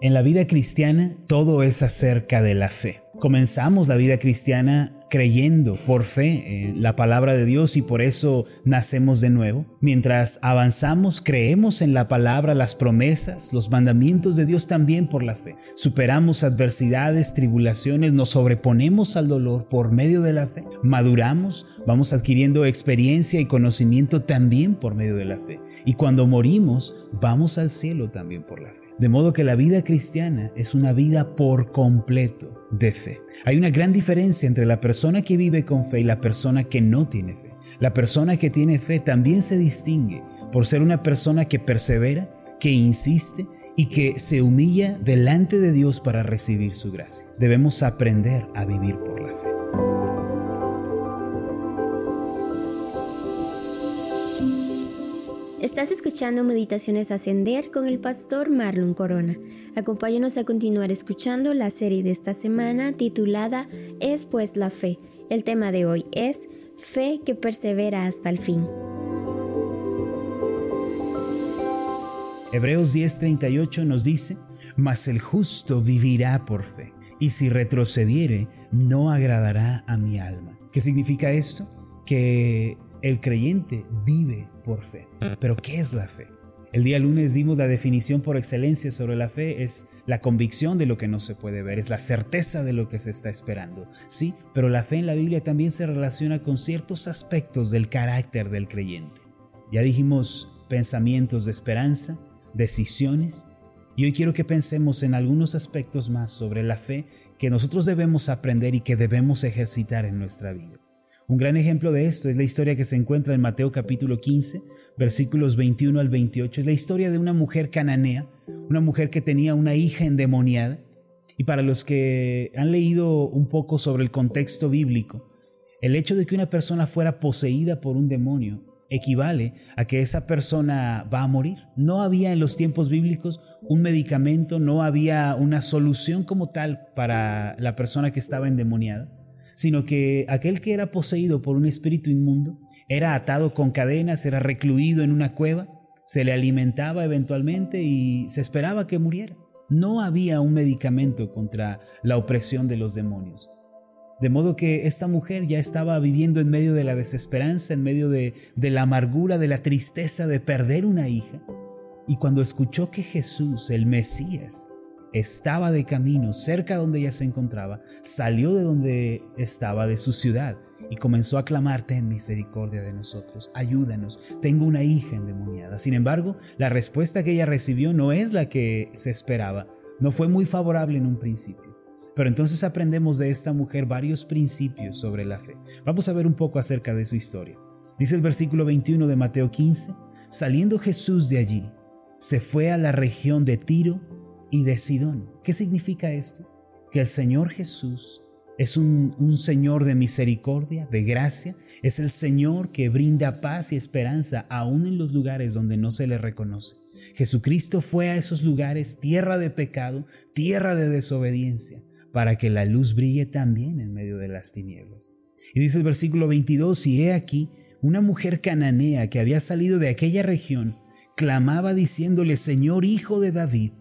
En la vida cristiana todo es acerca de la fe. Comenzamos la vida cristiana creyendo por fe en la palabra de Dios y por eso nacemos de nuevo. Mientras avanzamos, creemos en la palabra, las promesas, los mandamientos de Dios también por la fe. Superamos adversidades, tribulaciones, nos sobreponemos al dolor por medio de la fe. Maduramos, vamos adquiriendo experiencia y conocimiento también por medio de la fe. Y cuando morimos, vamos al cielo también por la fe. De modo que la vida cristiana es una vida por completo de fe. Hay una gran diferencia entre la persona que vive con fe y la persona que no tiene fe. La persona que tiene fe también se distingue por ser una persona que persevera, que insiste y que se humilla delante de Dios para recibir su gracia. Debemos aprender a vivir por la fe. Estás escuchando Meditaciones Ascender con el pastor Marlon Corona. Acompáñanos a continuar escuchando la serie de esta semana titulada Es pues la fe. El tema de hoy es Fe que persevera hasta el fin. Hebreos 10:38 nos dice, Mas el justo vivirá por fe, y si retrocediere, no agradará a mi alma. ¿Qué significa esto? Que el creyente vive por fe. Pero ¿qué es la fe? El día lunes dimos la definición por excelencia sobre la fe, es la convicción de lo que no se puede ver, es la certeza de lo que se está esperando. Sí, pero la fe en la Biblia también se relaciona con ciertos aspectos del carácter del creyente. Ya dijimos pensamientos de esperanza, decisiones, y hoy quiero que pensemos en algunos aspectos más sobre la fe que nosotros debemos aprender y que debemos ejercitar en nuestra vida. Un gran ejemplo de esto es la historia que se encuentra en Mateo capítulo 15, versículos 21 al 28. Es la historia de una mujer cananea, una mujer que tenía una hija endemoniada. Y para los que han leído un poco sobre el contexto bíblico, el hecho de que una persona fuera poseída por un demonio equivale a que esa persona va a morir. No había en los tiempos bíblicos un medicamento, no había una solución como tal para la persona que estaba endemoniada sino que aquel que era poseído por un espíritu inmundo era atado con cadenas, era recluido en una cueva, se le alimentaba eventualmente y se esperaba que muriera. No había un medicamento contra la opresión de los demonios. De modo que esta mujer ya estaba viviendo en medio de la desesperanza, en medio de, de, la amargura, de la tristeza de perder una hija. Y cuando escuchó que Jesús, el Mesías, estaba de camino cerca donde ella se encontraba, salió de donde estaba, de su ciudad, y comenzó a clamarte en misericordia de nosotros, ayúdanos, tengo una hija endemoniada. Sin embargo, la respuesta que ella recibió no es la que se esperaba, no fue muy favorable en un principio. Pero entonces aprendemos de esta mujer varios principios sobre la fe. Vamos a ver un poco acerca de su historia. Dice el versículo 21 de Mateo 15, saliendo Jesús de allí, se fue a la región de Tiro y de Sidón. ¿Qué significa esto? Que el Señor Jesús es un, Señor de misericordia, de gracia, es el Señor que brinda paz y esperanza aún en los lugares donde no se le reconoce. Jesucristo fue a esos lugares tierra de pecado, tierra de desobediencia, para que la luz brille también en medio de las tinieblas. Y dice el versículo 22, y he aquí, una mujer cananea que había salido de aquella región, clamaba diciéndole, Señor Hijo de David,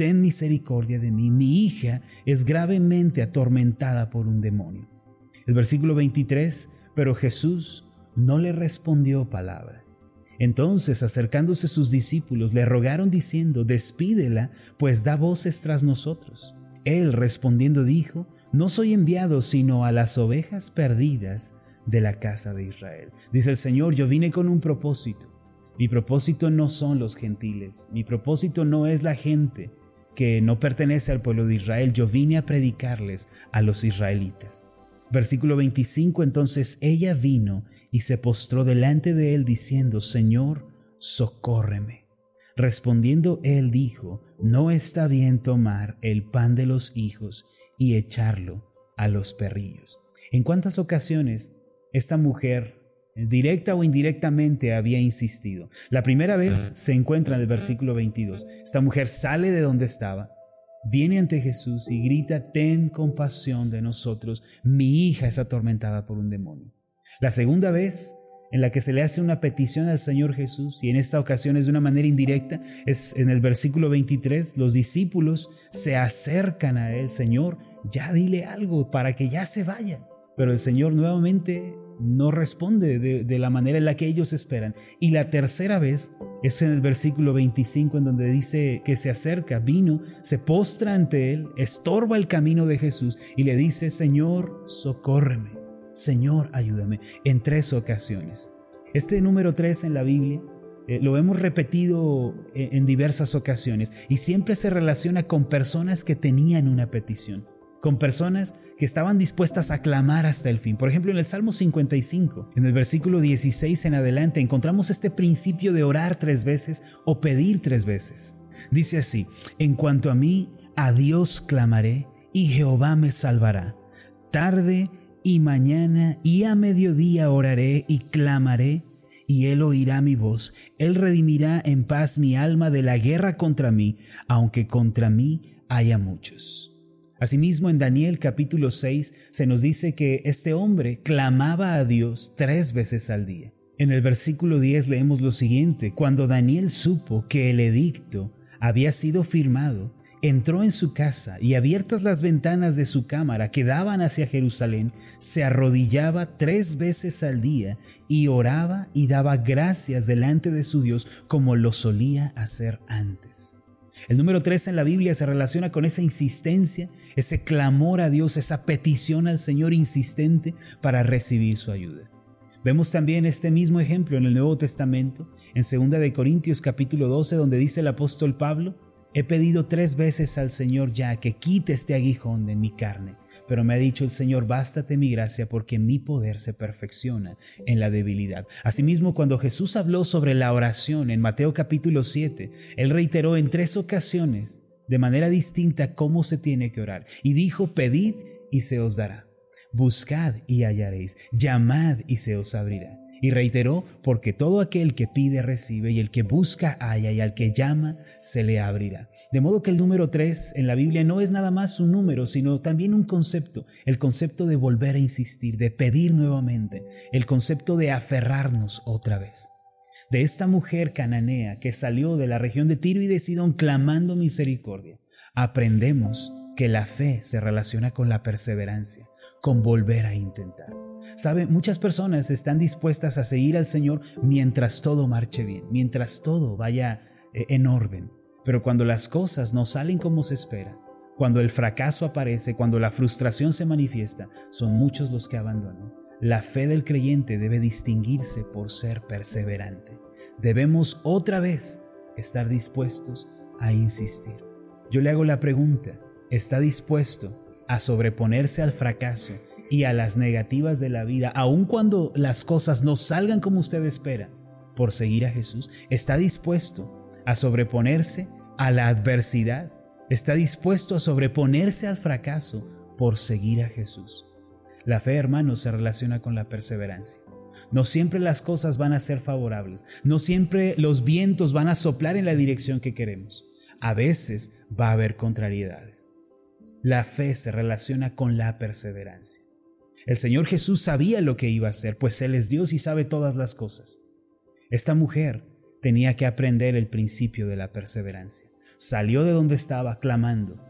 ten misericordia de mí, mi hija es gravemente atormentada por un demonio. El versículo 23, pero Jesús no le respondió palabra. Entonces, acercándose sus discípulos, le rogaron diciendo, despídela, pues da voces tras nosotros. Él respondiendo dijo, no soy enviado sino a las ovejas perdidas de la casa de Israel. Dice el Señor, yo vine con un propósito. Mi propósito no son los gentiles, mi propósito no es la gente, que no pertenece al pueblo de Israel, yo vine a predicarles a los israelitas. Versículo 25, entonces ella vino y se postró delante de él diciendo, Señor, socórreme. Respondiendo él dijo, no está bien tomar el pan de los hijos y echarlo a los perrillos. ¿En cuántas ocasiones esta mujer directa o indirectamente había insistido. La primera vez se encuentra en el versículo 22. Esta mujer sale de donde estaba, viene ante Jesús y grita, ten compasión de nosotros, mi hija es atormentada por un demonio. La segunda vez en la que se le hace una petición al Señor Jesús y en esta ocasión es de una manera indirecta, es en el versículo 23, los discípulos se acercan a él, Señor, ya dile algo para que ya se vaya. Pero el Señor nuevamente no responde de, la manera en la que ellos esperan. Y la tercera vez es en el versículo 25 en donde dice que se acerca, vino, se postra ante él, estorba el camino de Jesús y le dice, Señor, socórreme, Señor, ayúdame, en tres ocasiones. Este número tres en la Biblia eh, lo hemos repetido en diversas ocasiones y siempre se relaciona con personas que tenían una petición con personas que estaban dispuestas a clamar hasta el fin. Por ejemplo, en el Salmo 55, en el versículo 16 en adelante, encontramos este principio de orar tres veces o pedir tres veces. Dice así, en cuanto a mí, a Dios clamaré y Jehová me salvará. Tarde y mañana y a mediodía oraré y clamaré y él oirá mi voz. Él redimirá en paz mi alma de la guerra contra mí, aunque contra mí haya muchos. Asimismo, en Daniel capítulo 6 se nos dice que este hombre clamaba a Dios tres veces al día. En el versículo 10 leemos lo siguiente, cuando Daniel supo que el edicto había sido firmado, entró en su casa y abiertas las ventanas de su cámara que daban hacia Jerusalén, se arrodillaba tres veces al día y oraba y daba gracias delante de su Dios como lo solía hacer antes. El número tres en la Biblia se relaciona con esa insistencia, ese clamor a Dios, esa petición al Señor insistente para recibir su ayuda. Vemos también este mismo ejemplo en el Nuevo Testamento, en 2 de Corintios capítulo 12, donde dice el apóstol Pablo, he pedido tres veces al Señor ya que quite este aguijón de mi carne pero me ha dicho el Señor, bástate mi gracia porque mi poder se perfecciona en la debilidad. Asimismo, cuando Jesús habló sobre la oración en Mateo capítulo 7, él reiteró en tres ocasiones de manera distinta cómo se tiene que orar y dijo, pedid y se os dará. Buscad y hallaréis, llamad y se os abrirá. Y reiteró, porque todo aquel que pide recibe y el que busca halla y al que llama se le abrirá. De modo que el número tres en la Biblia no es nada más un número, sino también un concepto, el concepto de volver a insistir, de pedir nuevamente, el concepto de aferrarnos otra vez. De esta mujer cananea que salió de la región de Tiro y de Sidón clamando misericordia, aprendemos que la fe se relaciona con la perseverancia, con volver a intentar. Sabe, muchas personas están dispuestas a seguir al Señor mientras todo marche bien, mientras todo vaya eh, en orden. Pero cuando las cosas no salen como se espera, cuando el fracaso aparece, cuando la frustración se manifiesta, son muchos los que abandonan. La fe del creyente debe distinguirse por ser perseverante. Debemos otra vez estar dispuestos a insistir. Yo le hago la pregunta, ¿está dispuesto a sobreponerse al fracaso y a las negativas de la vida, aun cuando las cosas no salgan como usted espera, por seguir a Jesús, está dispuesto a sobreponerse a la adversidad, está dispuesto a sobreponerse al fracaso por seguir a Jesús. La fe, hermano, se relaciona con la perseverancia. No siempre las cosas van a ser favorables, no siempre los vientos van a soplar en la dirección que queremos. A veces va a haber contrariedades. La fe se relaciona con la perseverancia. El Señor Jesús sabía lo que iba a hacer, pues Él es Dios y sabe todas las cosas. Esta mujer tenía que aprender el principio de la perseverancia. Salió de donde estaba clamando.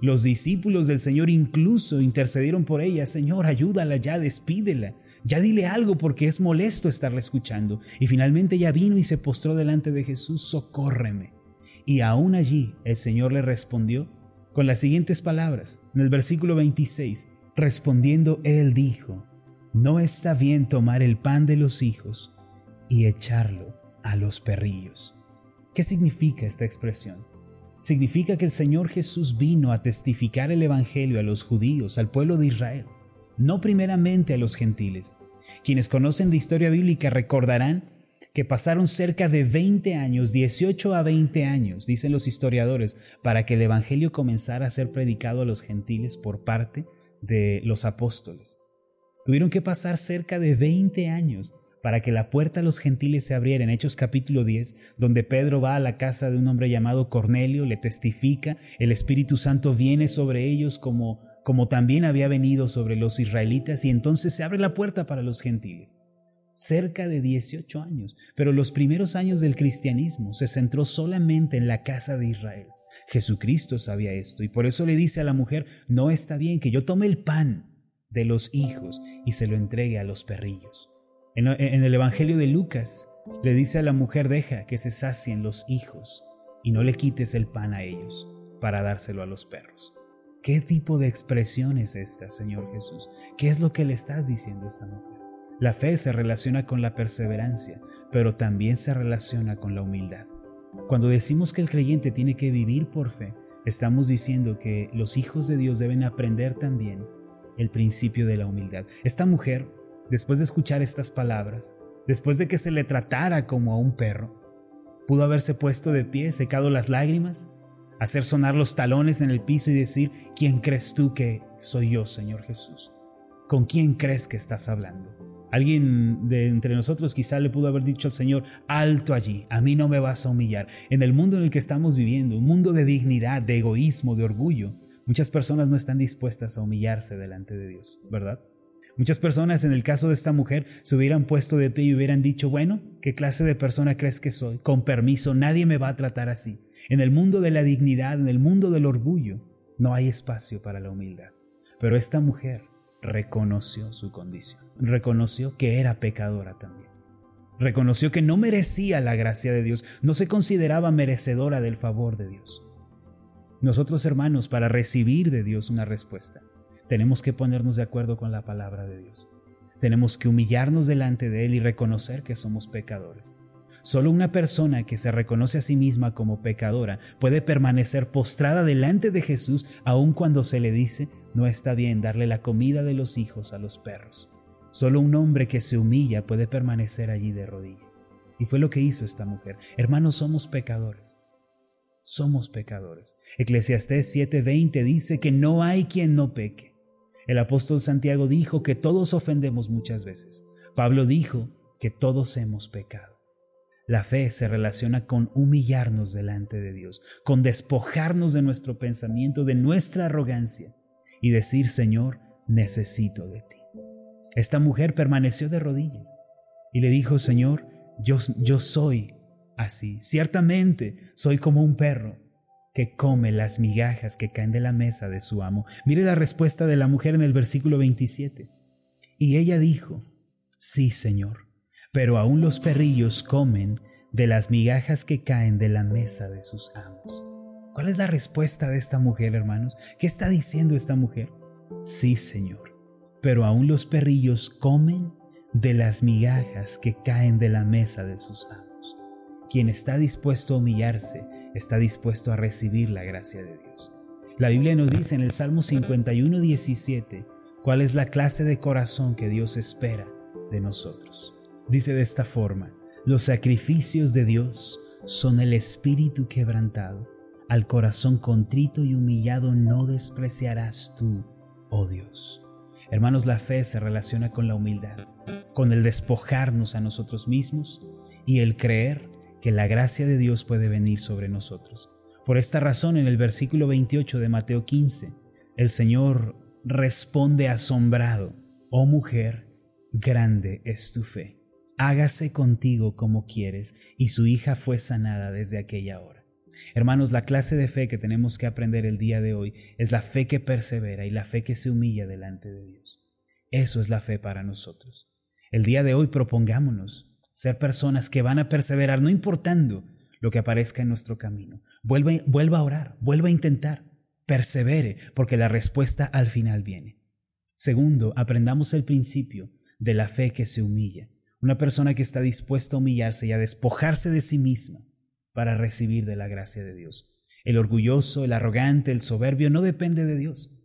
Los discípulos del Señor incluso intercedieron por ella. Señor, ayúdala ya, despídela. Ya dile algo porque es molesto estarla escuchando. Y finalmente ella vino y se postró delante de Jesús, socórreme. Y aún allí el Señor le respondió con las siguientes palabras. En el versículo 26, Respondiendo él dijo, No está bien tomar el pan de los hijos y echarlo a los perrillos. ¿Qué significa esta expresión? Significa que el Señor Jesús vino a testificar el Evangelio a los judíos, al pueblo de Israel, no primeramente a los gentiles. Quienes conocen de historia bíblica recordarán que pasaron cerca de 20 años, 18 a 20 años, dicen los historiadores, para que el Evangelio comenzara a ser predicado a los gentiles por parte de los apóstoles. Tuvieron que pasar cerca de 20 años para que la puerta a los gentiles se abriera en Hechos capítulo 10, donde Pedro va a la casa de un hombre llamado Cornelio, le testifica, el Espíritu Santo viene sobre ellos como, como también había venido sobre los israelitas y entonces se abre la puerta para los gentiles. cerca de 18 años, pero los primeros años del cristianismo se centró solamente en la casa de Israel. Jesucristo sabía esto y por eso le dice a la mujer, no está bien que yo tome el pan de los hijos y se lo entregue a los perrillos. En, el Evangelio de Lucas le dice a la mujer, deja que se sacien los hijos y no le quites el pan a ellos para dárselo a los perros. ¿Qué tipo de expresión es esta, Señor Jesús? ¿Qué es lo que le estás diciendo a esta mujer? La fe se relaciona con la perseverancia, pero también se relaciona con la humildad. Cuando decimos que el creyente tiene que vivir por fe, estamos diciendo que los hijos de Dios deben aprender también el principio de la humildad. Esta mujer, después de escuchar estas palabras, después de que se le tratara como a un perro, pudo haberse puesto de pie, secado las lágrimas, hacer sonar los talones en el piso y decir, ¿quién crees tú que soy yo, Señor Jesús? ¿Con quién crees que estás hablando? Alguien de entre nosotros quizá le pudo haber dicho al Señor, alto allí, a mí no me vas a humillar. En el mundo en el que estamos viviendo, un mundo de dignidad, de egoísmo, de orgullo, muchas personas no están dispuestas a humillarse delante de Dios, ¿verdad? Muchas personas en el caso de esta mujer se hubieran puesto de pie y hubieran dicho, bueno, ¿qué clase de persona crees que soy? Con permiso, nadie me va a tratar así. En el mundo de la dignidad, en el mundo del orgullo, no hay espacio para la humildad. Pero esta mujer reconoció su condición, reconoció que era pecadora también. Reconoció que no merecía la gracia de Dios, no se consideraba merecedora del favor de Dios. Nosotros, hermanos, para recibir de Dios una respuesta, tenemos que ponernos de acuerdo con la palabra de Dios. Tenemos que humillarnos delante de Él y reconocer que somos pecadores. Solo una persona que se reconoce a sí misma como pecadora puede permanecer postrada delante de Jesús aun cuando se le dice no está bien darle la comida de los hijos a los perros. Solo un hombre que se humilla puede permanecer allí de rodillas. Y fue lo que hizo esta mujer. Hermanos, somos pecadores. Somos pecadores. Eclesiastés 7:20 dice que no hay quien no peque. El apóstol Santiago dijo que todos ofendemos muchas veces. Pablo dijo que todos hemos pecado. La fe se relaciona con humillarnos delante de Dios, con despojarnos de nuestro pensamiento, de nuestra arrogancia y decir, Señor, necesito de ti. Esta mujer permaneció de rodillas y le dijo, Señor, yo, soy así. Ciertamente soy como un perro que come las migajas que caen de la mesa de su amo. Mire la respuesta de la mujer en el versículo 27. Y ella dijo, sí, Señor pero aún los perrillos comen de las migajas que caen de la mesa de sus amos. ¿Cuál es la respuesta de esta mujer, hermanos? ¿Qué está diciendo esta mujer? Sí, Señor, pero aún los perrillos comen de las migajas que caen de la mesa de sus amos. Quien está dispuesto a humillarse está dispuesto a recibir la gracia de Dios. La Biblia nos dice en el Salmo 51, 17 cuál es la clase de corazón que Dios espera de nosotros. Dice de esta forma, los sacrificios de Dios son el espíritu quebrantado. Al corazón contrito y humillado no despreciarás tú, oh Dios. Hermanos, la fe se relaciona con la humildad, con el despojarnos a nosotros mismos y el creer que la gracia de Dios puede venir sobre nosotros. Por esta razón, en el versículo 28 de Mateo 15, el Señor responde asombrado, oh mujer, grande es tu fe hágase contigo como quieres, y su hija fue sanada desde aquella hora. Hermanos, la clase de fe que tenemos que aprender el día de hoy es la fe que persevera y la fe que se humilla delante de Dios. Eso es la fe para nosotros. El día de hoy propongámonos ser personas que van a perseverar, no importando lo que aparezca en nuestro camino. Vuelva, vuelva a orar, vuelva a intentar, persevere, porque la respuesta al final viene. Segundo, aprendamos el principio de la fe que se humilla. Una persona que está dispuesta a humillarse y a despojarse de sí misma para recibir de la gracia de Dios. El orgulloso, el arrogante, el soberbio no depende de Dios.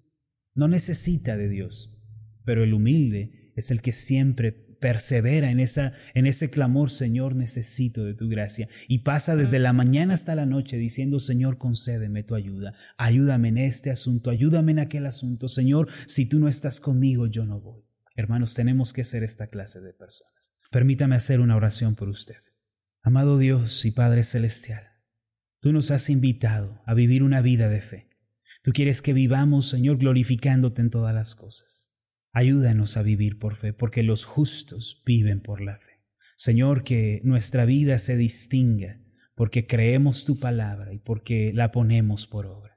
No necesita de Dios. Pero el humilde es el que siempre persevera en, en ese clamor, Señor, necesito de tu gracia. Y pasa desde la mañana hasta la noche diciendo, Señor, concédeme tu ayuda. Ayúdame en este asunto, ayúdame en aquel asunto. Señor, si tú no estás conmigo, yo no voy. Hermanos, tenemos que ser esta clase de personas. Permítame hacer una oración por usted. Amado Dios y Padre Celestial, tú nos has invitado a vivir una vida de fe. Tú quieres que vivamos, Señor, glorificándote en todas las cosas. Ayúdanos a vivir por fe, porque los justos viven por la fe. Señor, que nuestra vida se distinga porque creemos tu palabra y porque la ponemos por obra.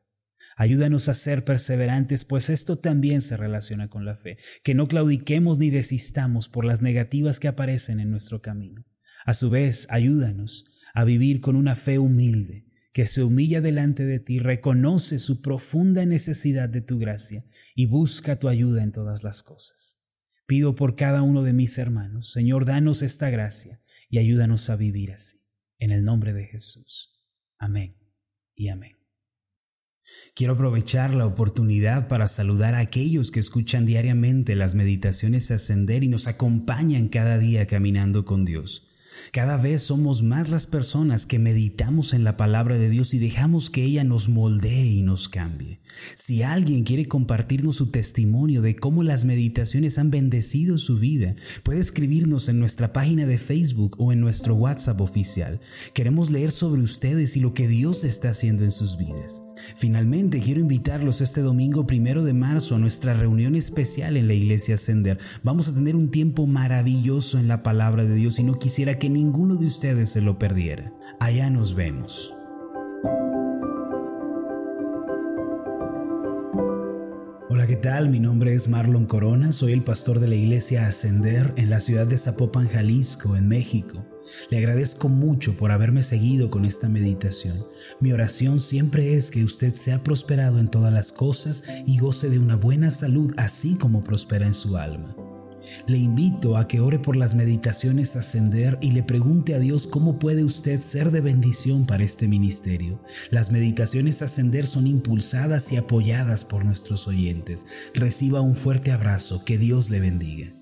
Ayúdanos a ser perseverantes, pues esto también se relaciona con la fe, que no claudiquemos ni desistamos por las negativas que aparecen en nuestro camino. A su vez, ayúdanos a vivir con una fe humilde, que se humilla delante de ti, reconoce su profunda necesidad de tu gracia y busca tu ayuda en todas las cosas. Pido por cada uno de mis hermanos, Señor, danos esta gracia y ayúdanos a vivir así. En el nombre de Jesús. Amén y amén. Quiero aprovechar la oportunidad para saludar a aquellos que escuchan diariamente las meditaciones ascender y nos acompañan cada día caminando con Dios. Cada vez somos más las personas que meditamos en la palabra de Dios y dejamos que ella nos moldee y nos cambie. Si alguien quiere compartirnos su testimonio de cómo las meditaciones han bendecido su vida, puede escribirnos en nuestra página de Facebook o en nuestro WhatsApp oficial. Queremos leer sobre ustedes y lo que Dios está haciendo en sus vidas. Finalmente, quiero invitarlos este domingo primero de marzo a nuestra reunión especial en la iglesia Ascender. Vamos a tener un tiempo maravilloso en la palabra de Dios y no quisiera que ninguno de ustedes se lo perdiera. Allá nos vemos. Hola, ¿qué tal? Mi nombre es Marlon Corona, soy el pastor de la iglesia Ascender en la ciudad de Zapopan, Jalisco, en México. Le agradezco mucho por haberme seguido con esta meditación. Mi oración siempre es que usted sea prosperado en todas las cosas y goce de una buena salud así como prospera en su alma. Le invito a que ore por las meditaciones ascender y le pregunte a Dios cómo puede usted ser de bendición para este ministerio. Las meditaciones ascender son impulsadas y apoyadas por nuestros oyentes. Reciba un fuerte abrazo, que Dios le bendiga.